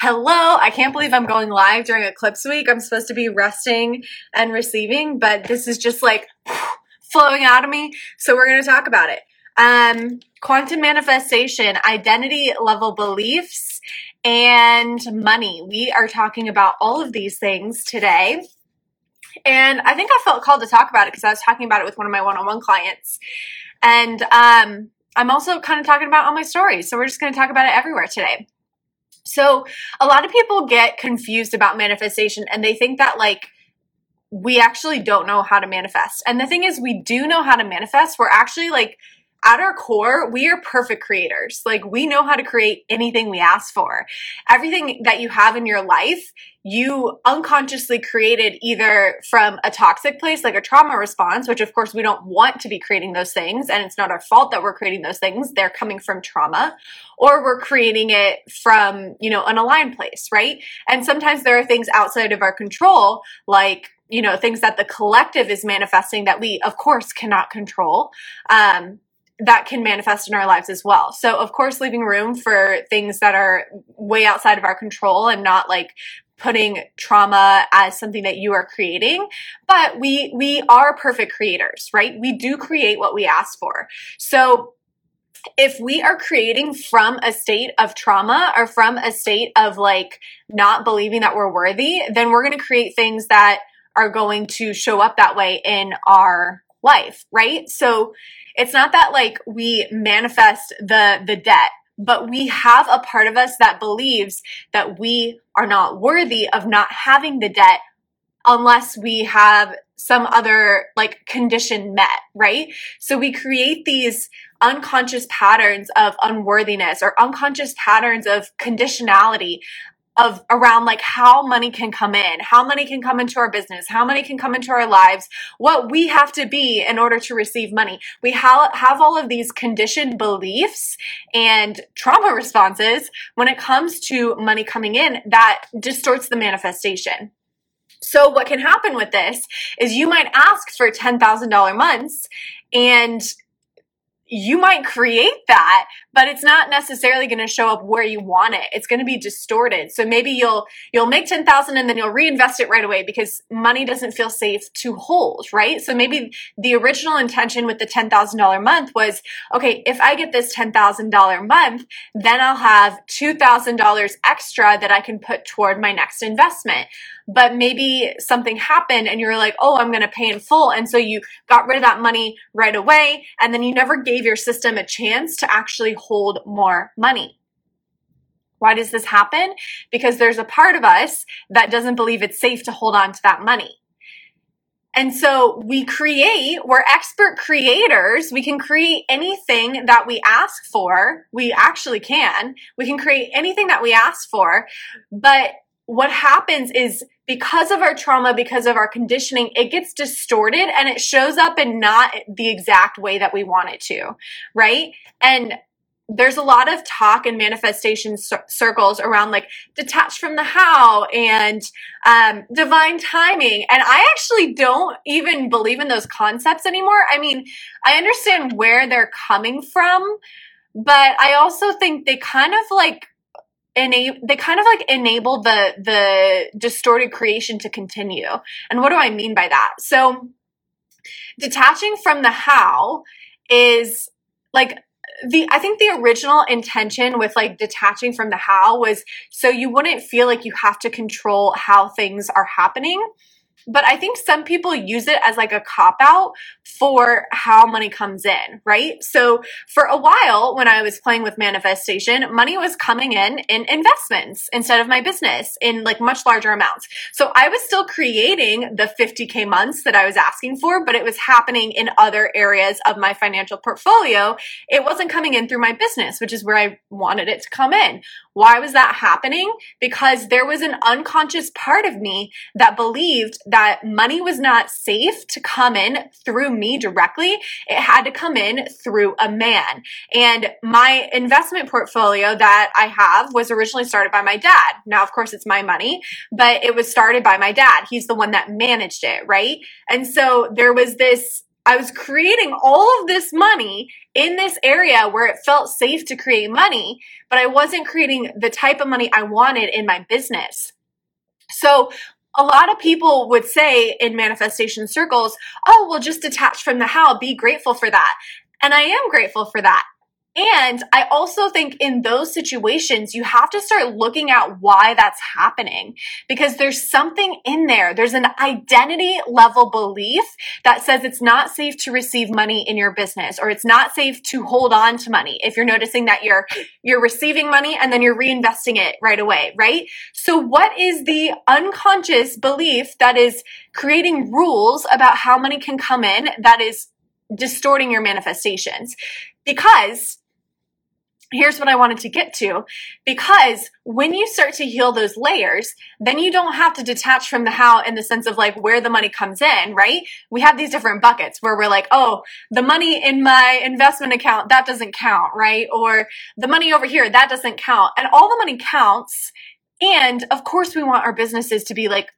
Hello, I can't believe I'm going live during Eclipse Week. I'm supposed to be resting and receiving, but this is just like flowing out of me. So we're going to talk about it. Um, quantum manifestation, identity level beliefs, and money. We are talking about all of these things today. And I think I felt called to talk about it because I was talking about it with one of my one on one clients. And um, I'm also kind of talking about all my stories. So we're just going to talk about it everywhere today. So a lot of people get confused about manifestation and they think that like we actually don't know how to manifest. And the thing is, we do know how to manifest. We're actually like, at our core, we are perfect creators. Like we know how to create anything we ask for. Everything that you have in your life, you unconsciously created either from a toxic place, like a trauma response, which of course we don't want to be creating those things. And it's not our fault that we're creating those things. They're coming from trauma or we're creating it from, you know, an aligned place, right? And sometimes there are things outside of our control, like you know things that the collective is manifesting that we of course cannot control um, that can manifest in our lives as well. So, of course, leaving room for things that are way outside of our control and not like putting trauma as something that you are creating. But we we are perfect creators right? We do create what we ask for. So if we are creating from a state of trauma or from a state of like not believing that we're worthy then we're going to create things that are going to show up that way in our life right so it's not that like we manifest the the debt but we have a part of us that believes that we are not worthy of not having the debt unless we have some other like condition met, right? So we create these unconscious patterns of unworthiness or unconscious patterns of conditionality of around like how money can come in, how money can come into our business, how money can come into our lives, what we have to be in order to receive money. We ha- have all of these conditioned beliefs and trauma responses when it comes to money coming in that distorts the manifestation. So what can happen with this is you might ask for $10,000 months and you might create that, but it's not necessarily going to show up where you want it. It's going to be distorted. So maybe you'll you'll make 10,000 and then you'll reinvest it right away because money doesn't feel safe to hold, right? So maybe the original intention with the $10,000 month was, okay, if I get this $10,000 month, then I'll have $2,000 extra that I can put toward my next investment but maybe something happened and you're like, oh, I'm going to pay in full. And so you got rid of that money right away. And then you never gave your system a chance to actually hold more money. Why does this happen? Because there's a part of us that doesn't believe it's safe to hold on to that money. And so we create, we're expert creators. We can create anything that we ask for. We actually can. We can create anything that we ask for. But what happens is because of our trauma, because of our conditioning, it gets distorted and it shows up in not the exact way that we want it to, right? And there's a lot of talk and manifestation circles around like detached from the how and um, divine timing. And I actually don't even believe in those concepts anymore. I mean, I understand where they're coming from, but I also think they kind of like enable they kind of like enable the the distorted creation to continue. And what do I mean by that? So detaching from the how is like the I think the original intention with like detaching from the how was so you wouldn't feel like you have to control how things are happening. But I think some people use it as like a cop out for how money comes in, right? So for a while when I was playing with manifestation, money was coming in in investments instead of my business in like much larger amounts. So I was still creating the 50k months that I was asking for, but it was happening in other areas of my financial portfolio. It wasn't coming in through my business, which is where I wanted it to come in. Why was that happening? Because there was an unconscious part of me that believed that money was not safe to come in through me directly. It had to come in through a man. And my investment portfolio that I have was originally started by my dad. Now, of course, it's my money, but it was started by my dad. He's the one that managed it, right? And so there was this I was creating all of this money in this area where it felt safe to create money, but I wasn't creating the type of money I wanted in my business. So a lot of people would say in manifestation circles, oh, well, just detach from the how, be grateful for that. And I am grateful for that. And I also think in those situations, you have to start looking at why that's happening because there's something in there. There's an identity level belief that says it's not safe to receive money in your business or it's not safe to hold on to money. If you're noticing that you're, you're receiving money and then you're reinvesting it right away, right? So what is the unconscious belief that is creating rules about how money can come in that is distorting your manifestations? Because here's what I wanted to get to. Because when you start to heal those layers, then you don't have to detach from the how in the sense of like where the money comes in, right? We have these different buckets where we're like, oh, the money in my investment account, that doesn't count, right? Or the money over here, that doesn't count. And all the money counts. And of course, we want our businesses to be like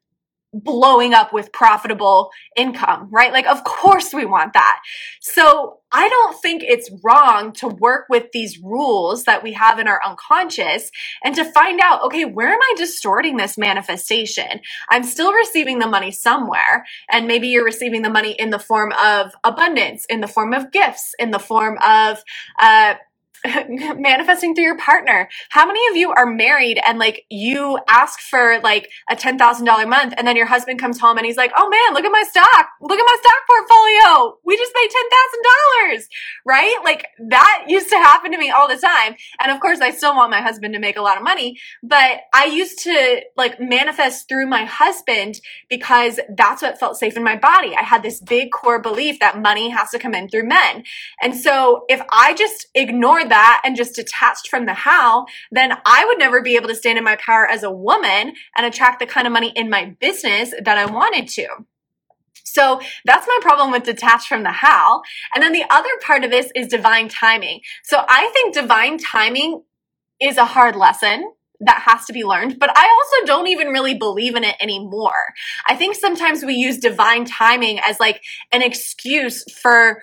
blowing up with profitable income, right? Like, of course we want that. So I don't think it's wrong to work with these rules that we have in our unconscious and to find out, okay, where am I distorting this manifestation? I'm still receiving the money somewhere. And maybe you're receiving the money in the form of abundance, in the form of gifts, in the form of, uh, manifesting through your partner. How many of you are married and like you ask for like a $10,000 month and then your husband comes home and he's like, oh man, look at my stock. Look at my stock portfolio. We just made $10,000, right? Like that used to happen to me all the time. And of course, I still want my husband to make a lot of money, but I used to like manifest through my husband because that's what felt safe in my body. I had this big core belief that money has to come in through men. And so if I just ignored that and just detached from the how, then I would never be able to stand in my power as a woman and attract the kind of money in my business that I wanted to. So that's my problem with detached from the how. And then the other part of this is divine timing. So I think divine timing is a hard lesson that has to be learned, but I also don't even really believe in it anymore. I think sometimes we use divine timing as like an excuse for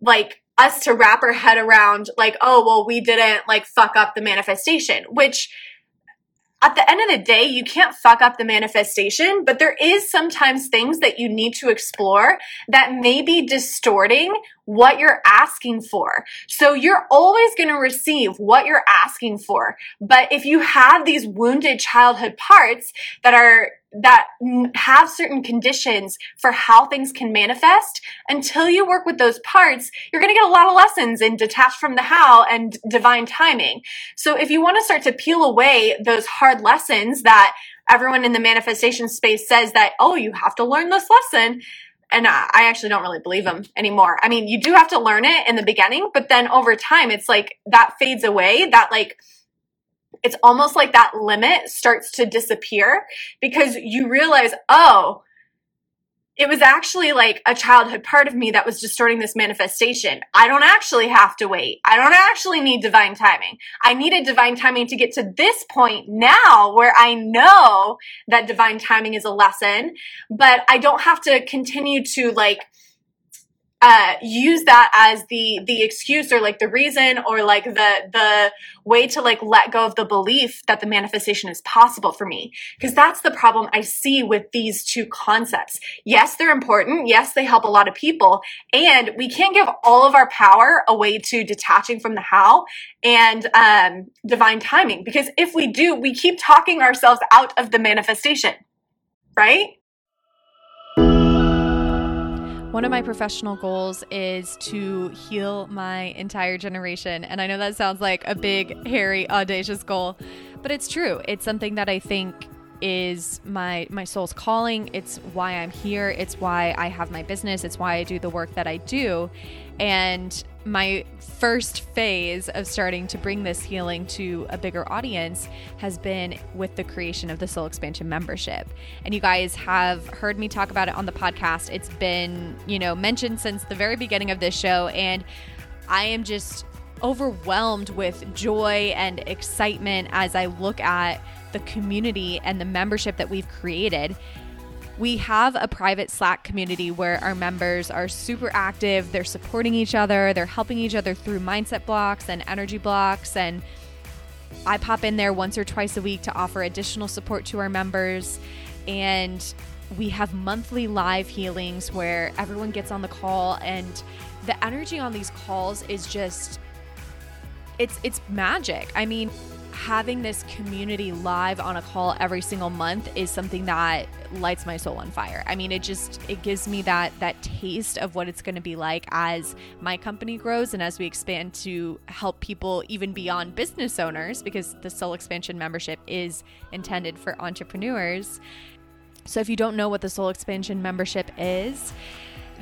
like us to wrap our head around like, oh, well, we didn't like fuck up the manifestation, which at the end of the day, you can't fuck up the manifestation, but there is sometimes things that you need to explore that may be distorting what you're asking for. So you're always going to receive what you're asking for. But if you have these wounded childhood parts that are that have certain conditions for how things can manifest until you work with those parts you're going to get a lot of lessons in detached from the how and divine timing so if you want to start to peel away those hard lessons that everyone in the manifestation space says that oh you have to learn this lesson and I actually don't really believe them anymore. I mean, you do have to learn it in the beginning, but then over time, it's like that fades away. That like it's almost like that limit starts to disappear because you realize, oh, it was actually like a childhood part of me that was distorting this manifestation. I don't actually have to wait. I don't actually need divine timing. I needed divine timing to get to this point now where I know that divine timing is a lesson, but I don't have to continue to like uh, use that as the the excuse or like the reason or like the the way to like let go of the belief that the manifestation is possible for me. Because that's the problem i see with these two concepts. Yes they're important. Yes they help a lot of people. And we can't give all of our power away to detaching from the how and um, divine timing. Because if we do we keep talking ourselves out of the manifestation. Right one of my professional goals is to heal my entire generation. And I know that sounds like a big, hairy, audacious goal, but it's true. It's something that I think is my my soul's calling. It's why I'm here. It's why I have my business. It's why I do the work that I do. And my first phase of starting to bring this healing to a bigger audience has been with the creation of the Soul Expansion membership. And you guys have heard me talk about it on the podcast. It's been, you know, mentioned since the very beginning of this show and I am just overwhelmed with joy and excitement as I look at the community and the membership that we've created we have a private Slack community where our members are super active. They're supporting each other, they're helping each other through mindset blocks and energy blocks. And I pop in there once or twice a week to offer additional support to our members. And we have monthly live healings where everyone gets on the call and the energy on these calls is just it's it's magic. I mean, having this community live on a call every single month is something that lights my soul on fire. I mean, it just it gives me that that taste of what it's going to be like as my company grows and as we expand to help people even beyond business owners because the Soul Expansion membership is intended for entrepreneurs. So if you don't know what the Soul Expansion membership is,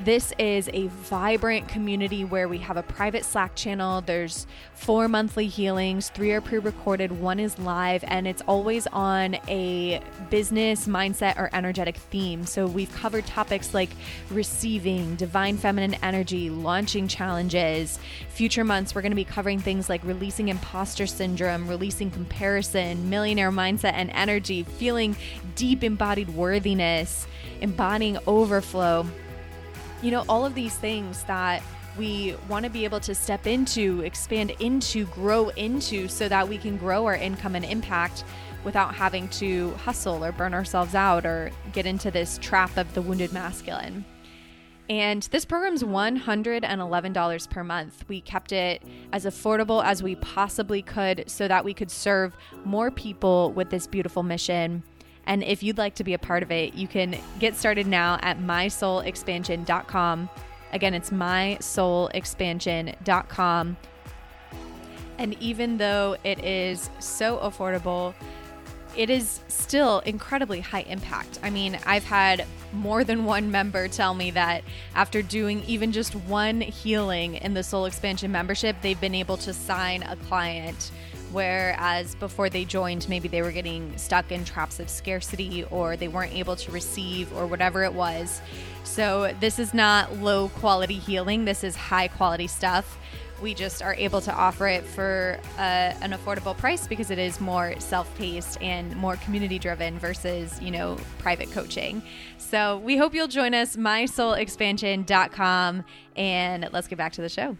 this is a vibrant community where we have a private Slack channel. There's four monthly healings, three are pre recorded, one is live, and it's always on a business, mindset, or energetic theme. So we've covered topics like receiving, divine feminine energy, launching challenges. Future months, we're going to be covering things like releasing imposter syndrome, releasing comparison, millionaire mindset and energy, feeling deep embodied worthiness, embodying overflow you know, all of these things that we want to be able to step into, expand into, grow into so that we can grow our income and impact without having to hustle or burn ourselves out or get into this trap of the wounded masculine. And this program's $111 per month. We kept it as affordable as we possibly could so that we could serve more people with this beautiful mission and if you'd like to be a part of it, you can get started now at mysoulexpansion.com. Again, it's mysoulexpansion.com. And even though it is so affordable, it is still incredibly high impact. I mean, I've had more than one member tell me that after doing even just one healing in the Soul Expansion membership, they've been able to sign a client Whereas before they joined, maybe they were getting stuck in traps of scarcity or they weren't able to receive or whatever it was. So, this is not low quality healing, this is high quality stuff. We just are able to offer it for uh, an affordable price because it is more self-paced and more community-driven versus, you know, private coaching. So we hope you'll join us, mysoulexpansion.com, and let's get back to the show.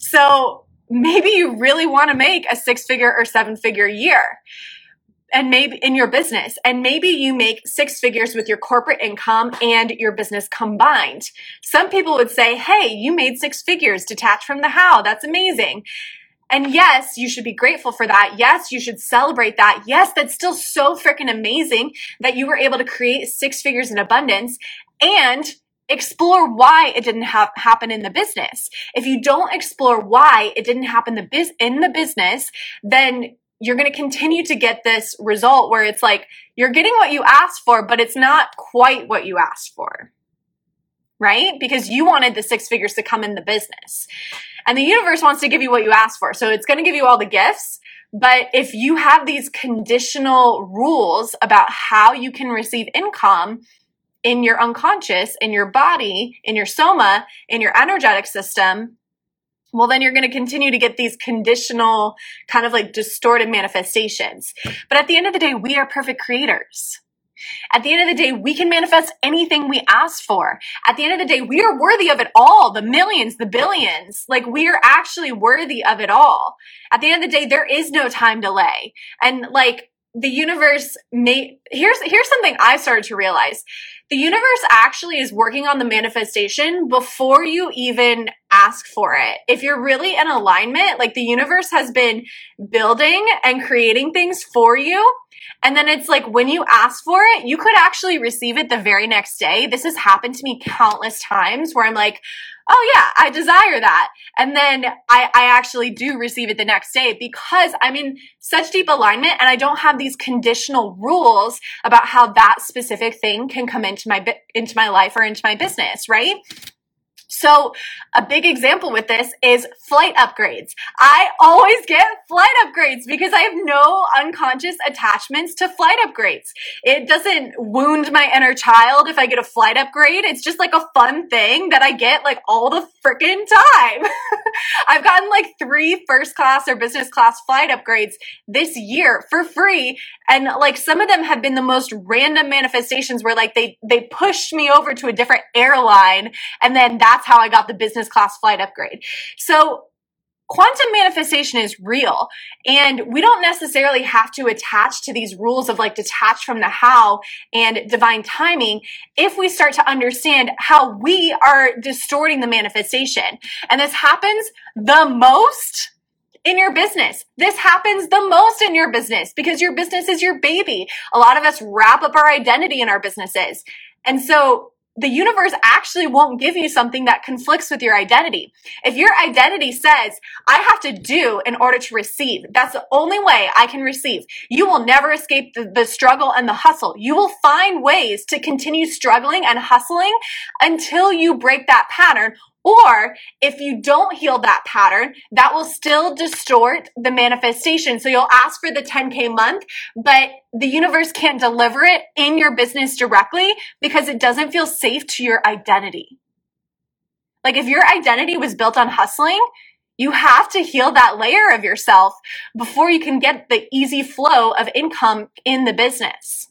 So maybe you really want to make a six figure or seven figure year and maybe in your business and maybe you make six figures with your corporate income and your business combined. Some people would say hey you made six figures detached from the how. That's amazing. And yes you should be grateful for that. Yes you should celebrate that. Yes that's still so freaking amazing that you were able to create six figures in abundance and explore why it didn't ha- happen in the business. If you don't explore why it didn't happen the biz- in the business, then you're going to continue to get this result where it's like you're getting what you asked for, but it's not quite what you asked for. Right? Because you wanted the six figures to come in the business. And the universe wants to give you what you asked for. So it's going to give you all the gifts. But if you have these conditional rules about how you can receive income, in your unconscious, in your body, in your soma, in your energetic system, well, then you're going to continue to get these conditional, kind of like distorted manifestations. But at the end of the day, we are perfect creators. At the end of the day, we can manifest anything we ask for. At the end of the day, we are worthy of it all the millions, the billions. Like, we are actually worthy of it all. At the end of the day, there is no time delay. And like, the universe may, here's, here's something I started to realize. The universe actually is working on the manifestation before you even ask for it. If you're really in alignment, like the universe has been building and creating things for you and then it's like when you ask for it, you could actually receive it the very next day. This has happened to me countless times where I'm like, oh yeah, I desire that. And then I, I actually do receive it the next day because I'm in such deep alignment and I don't have these conditional rules about how that specific thing can come into my, into my life or into my business, right? So a big example with this is flight upgrades. I always get flight upgrades because I have no unconscious attachments to flight upgrades. It doesn't wound my inner child if I get a flight upgrade. It's just like a fun thing that I get like all the freaking time. I've gotten like three first class or business class flight upgrades this year for free. And like some of them have been the most random manifestations where like they, they pushed me over to a different airline and then that's that's how I got the business class flight upgrade. So quantum manifestation is real and we don't necessarily have to attach to these rules of like detach from the how and divine timing if we start to understand how we are distorting the manifestation and this happens the most in your business. This happens the most in your business because your business is your baby. A lot of us wrap up our identity in our businesses. And so the universe actually won't give you something that conflicts with your identity. If your identity says, I have to do in order to receive, that's the only way I can receive. You will never escape the, the struggle and the hustle. You will find ways to continue struggling and hustling until you break that pattern or if you don't heal that pattern, that will still distort the manifestation. So you'll ask for the 10K month, but the universe can't deliver it in your business directly because it doesn't feel safe to your identity. Like if your identity was built on hustling, you have to heal that layer of yourself before you can get the easy flow of income in the business.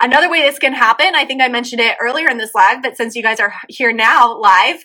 Another way this can happen, I think I mentioned it earlier in this live, but since you guys are here now live,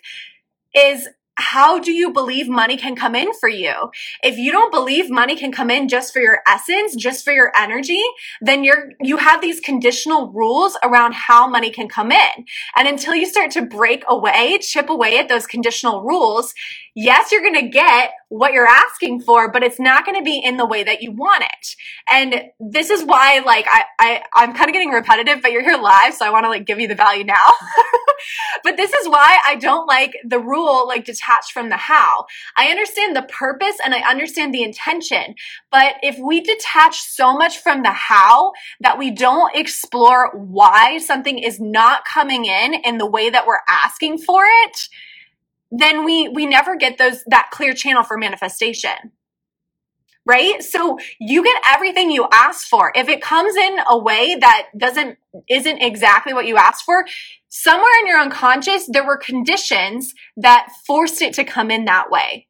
is how do you believe money can come in for you? If you don't believe money can come in just for your essence, just for your energy, then you're, you have these conditional rules around how money can come in. And until you start to break away, chip away at those conditional rules, yes, you're going to get what you're asking for, but it's not going to be in the way that you want it. And this is why, like, I, I, I'm kind of getting repetitive, but you're here live, so I want to like give you the value now. but this is why I don't like the rule, like detached from the how. I understand the purpose and I understand the intention, but if we detach so much from the how that we don't explore why something is not coming in in the way that we're asking for it, then we we never get those that clear channel for manifestation right? So you get everything you ask for. If it comes in a way that doesn't isn't exactly what you asked for somewhere in your unconscious there were conditions that forced it to come in that way.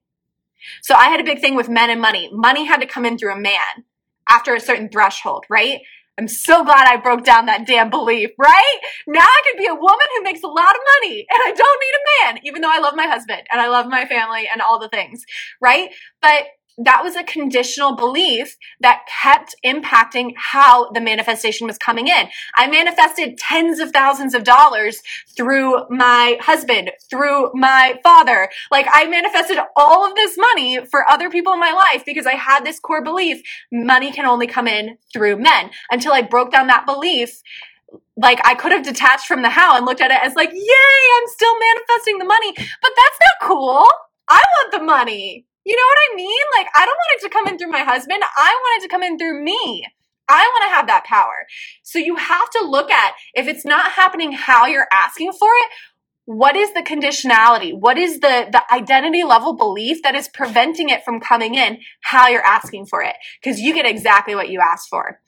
So i had a big thing with men and money. Money had to come in through a man after a certain threshold right? I'm so glad I broke down that damn belief, right? Now I could be a woman who makes a lot of money and I don't need a man, even though I love my husband and I love my family and all the things, right? But that was a conditional belief that kept impacting how the manifestation was coming in. I manifested tens of thousands of dollars through my husband, through my father. Like I manifested all of this money for other people in my life because I had this core belief money can only come in through men until I broke down that belief like I could have detached from the how and looked at it as like, yay, I'm still manifesting the money. But that's not cool. I want the money. You know what I mean? Like, I don't want it to come in through my husband. I want it to come in through me. I want to have that power. So you have to look at if it's not happening how you're asking for it, what is the conditionality? What is the, the identity level belief that is preventing it from coming in how you're asking for it? Because you get exactly what you asked for.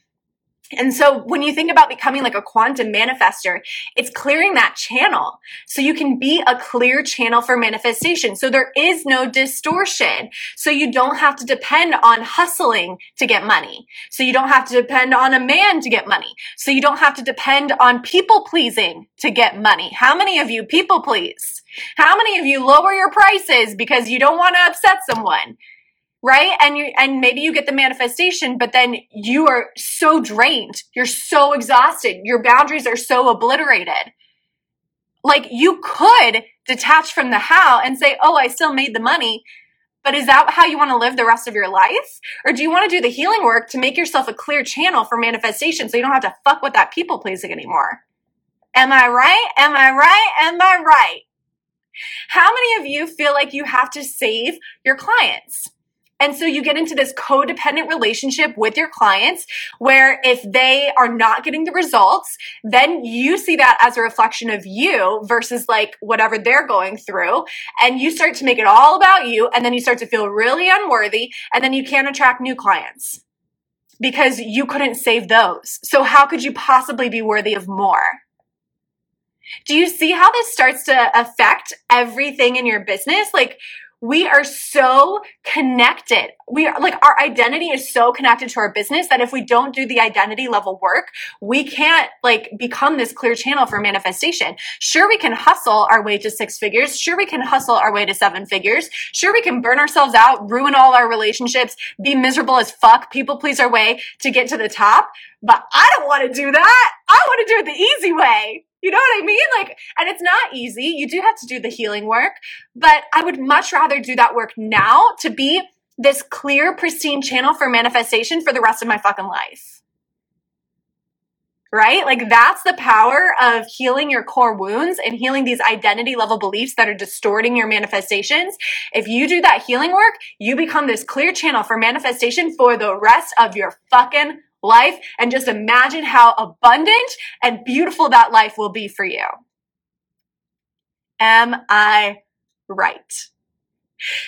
And so when you think about becoming like a quantum manifester, it's clearing that channel. So you can be a clear channel for manifestation. So there is no distortion. So you don't have to depend on hustling to get money. So you don't have to depend on a man to get money. So you don't have to depend on people pleasing to get money. How many of you people please? How many of you lower your prices because you don't want to upset someone? Right? And you and maybe you get the manifestation but then you are so drained. You're so exhausted. Your boundaries are so obliterated. Like you could detach from the how and say oh i still made the money but is that how you want to live the rest of your life? Or do you want to do the healing work to make yourself a clear channel for manifestation so you don't have to fuck with that people pleasing anymore? Am i right? Am i right? Am i right? How many of you feel like you have to save your clients and so you get into this codependent relationship with your clients where if they are not getting the results, then you see that as a reflection of you versus like whatever they're going through. And you start to make it all about you. And then you start to feel really unworthy. And then you can't attract new clients because you couldn't save those. So how could you possibly be worthy of more? Do you see how this starts to affect everything in your business? Like, we are so connected. We are like our identity is so connected to our business that if we don't do the identity level work, we can't like become this clear channel for manifestation. Sure, we can hustle our way to six figures. Sure, we can hustle our way to seven figures. Sure, we can burn ourselves out, ruin all our relationships, be miserable as fuck, people please our way to get to the top. But I don't want to do that. I want to do it the easy way. You know what I mean? Like, and it's not easy. You do have to do the healing work, but I would much rather do that work now to be this clear, pristine channel for manifestation for the rest of my fucking life. Right? Like, that's the power of healing your core wounds and healing these identity level beliefs that are distorting your manifestations. If you do that healing work, you become this clear channel for manifestation for the rest of your fucking life and just imagine how abundant and beautiful that life will be for you. Am I right?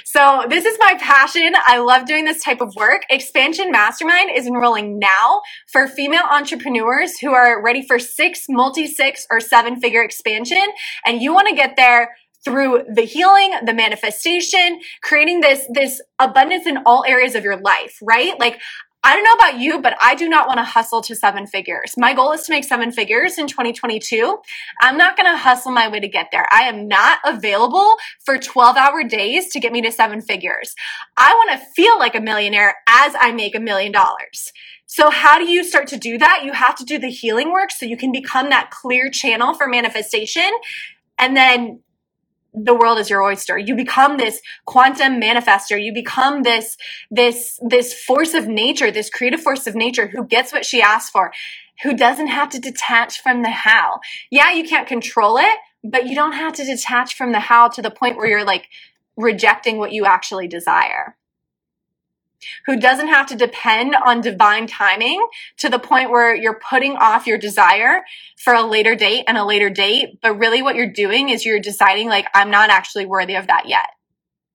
So this is my passion. I love doing this type of work. Expansion Mastermind is enrolling now for female entrepreneurs who are ready for six, multi six or seven figure expansion. And you want to get there through the healing, the manifestation, creating this, this abundance in all areas of your life, right? Like I don't know about you, but I do not want to hustle to seven figures. My goal is to make seven figures in 2022. I'm not going to hustle my way to get there. I am not available for 12 hour days to get me to seven figures. I want to feel like a millionaire as I make a million dollars. So how do you start to do that? You have to do the healing work so you can become that clear channel for manifestation. And then the world is your oyster. You become this quantum manifester. You become this, this, this force of nature, this creative force of nature who gets what she asks for, who doesn't have to detach from the how. Yeah, you can't control it, but you don't have to detach from the how to the point where you're like rejecting what you actually desire who doesn't have to depend on divine timing to the point where you're putting off your desire for a later date and a later date. But really what you're doing is you're deciding like, I'm not actually worthy of that yet.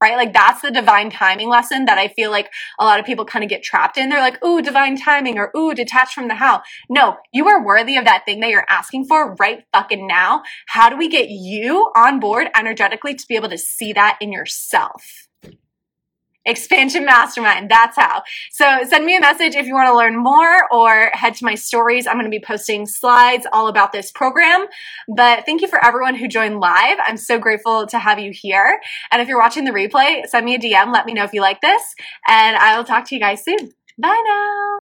Right? Like that's the divine timing lesson that I feel like a lot of people kind of get trapped in. They're like, ooh, divine timing or ooh, detached from the how. No, you are worthy of that thing that you're asking for right fucking now. How do we get you on board energetically to be able to see that in yourself? Expansion Mastermind. That's how. So send me a message if you want to learn more or head to my stories. I'm going to be posting slides all about this program. But thank you for everyone who joined live. I'm so grateful to have you here. And if you're watching the replay, send me a DM. Let me know if you like this. And I will talk to you guys soon. Bye now.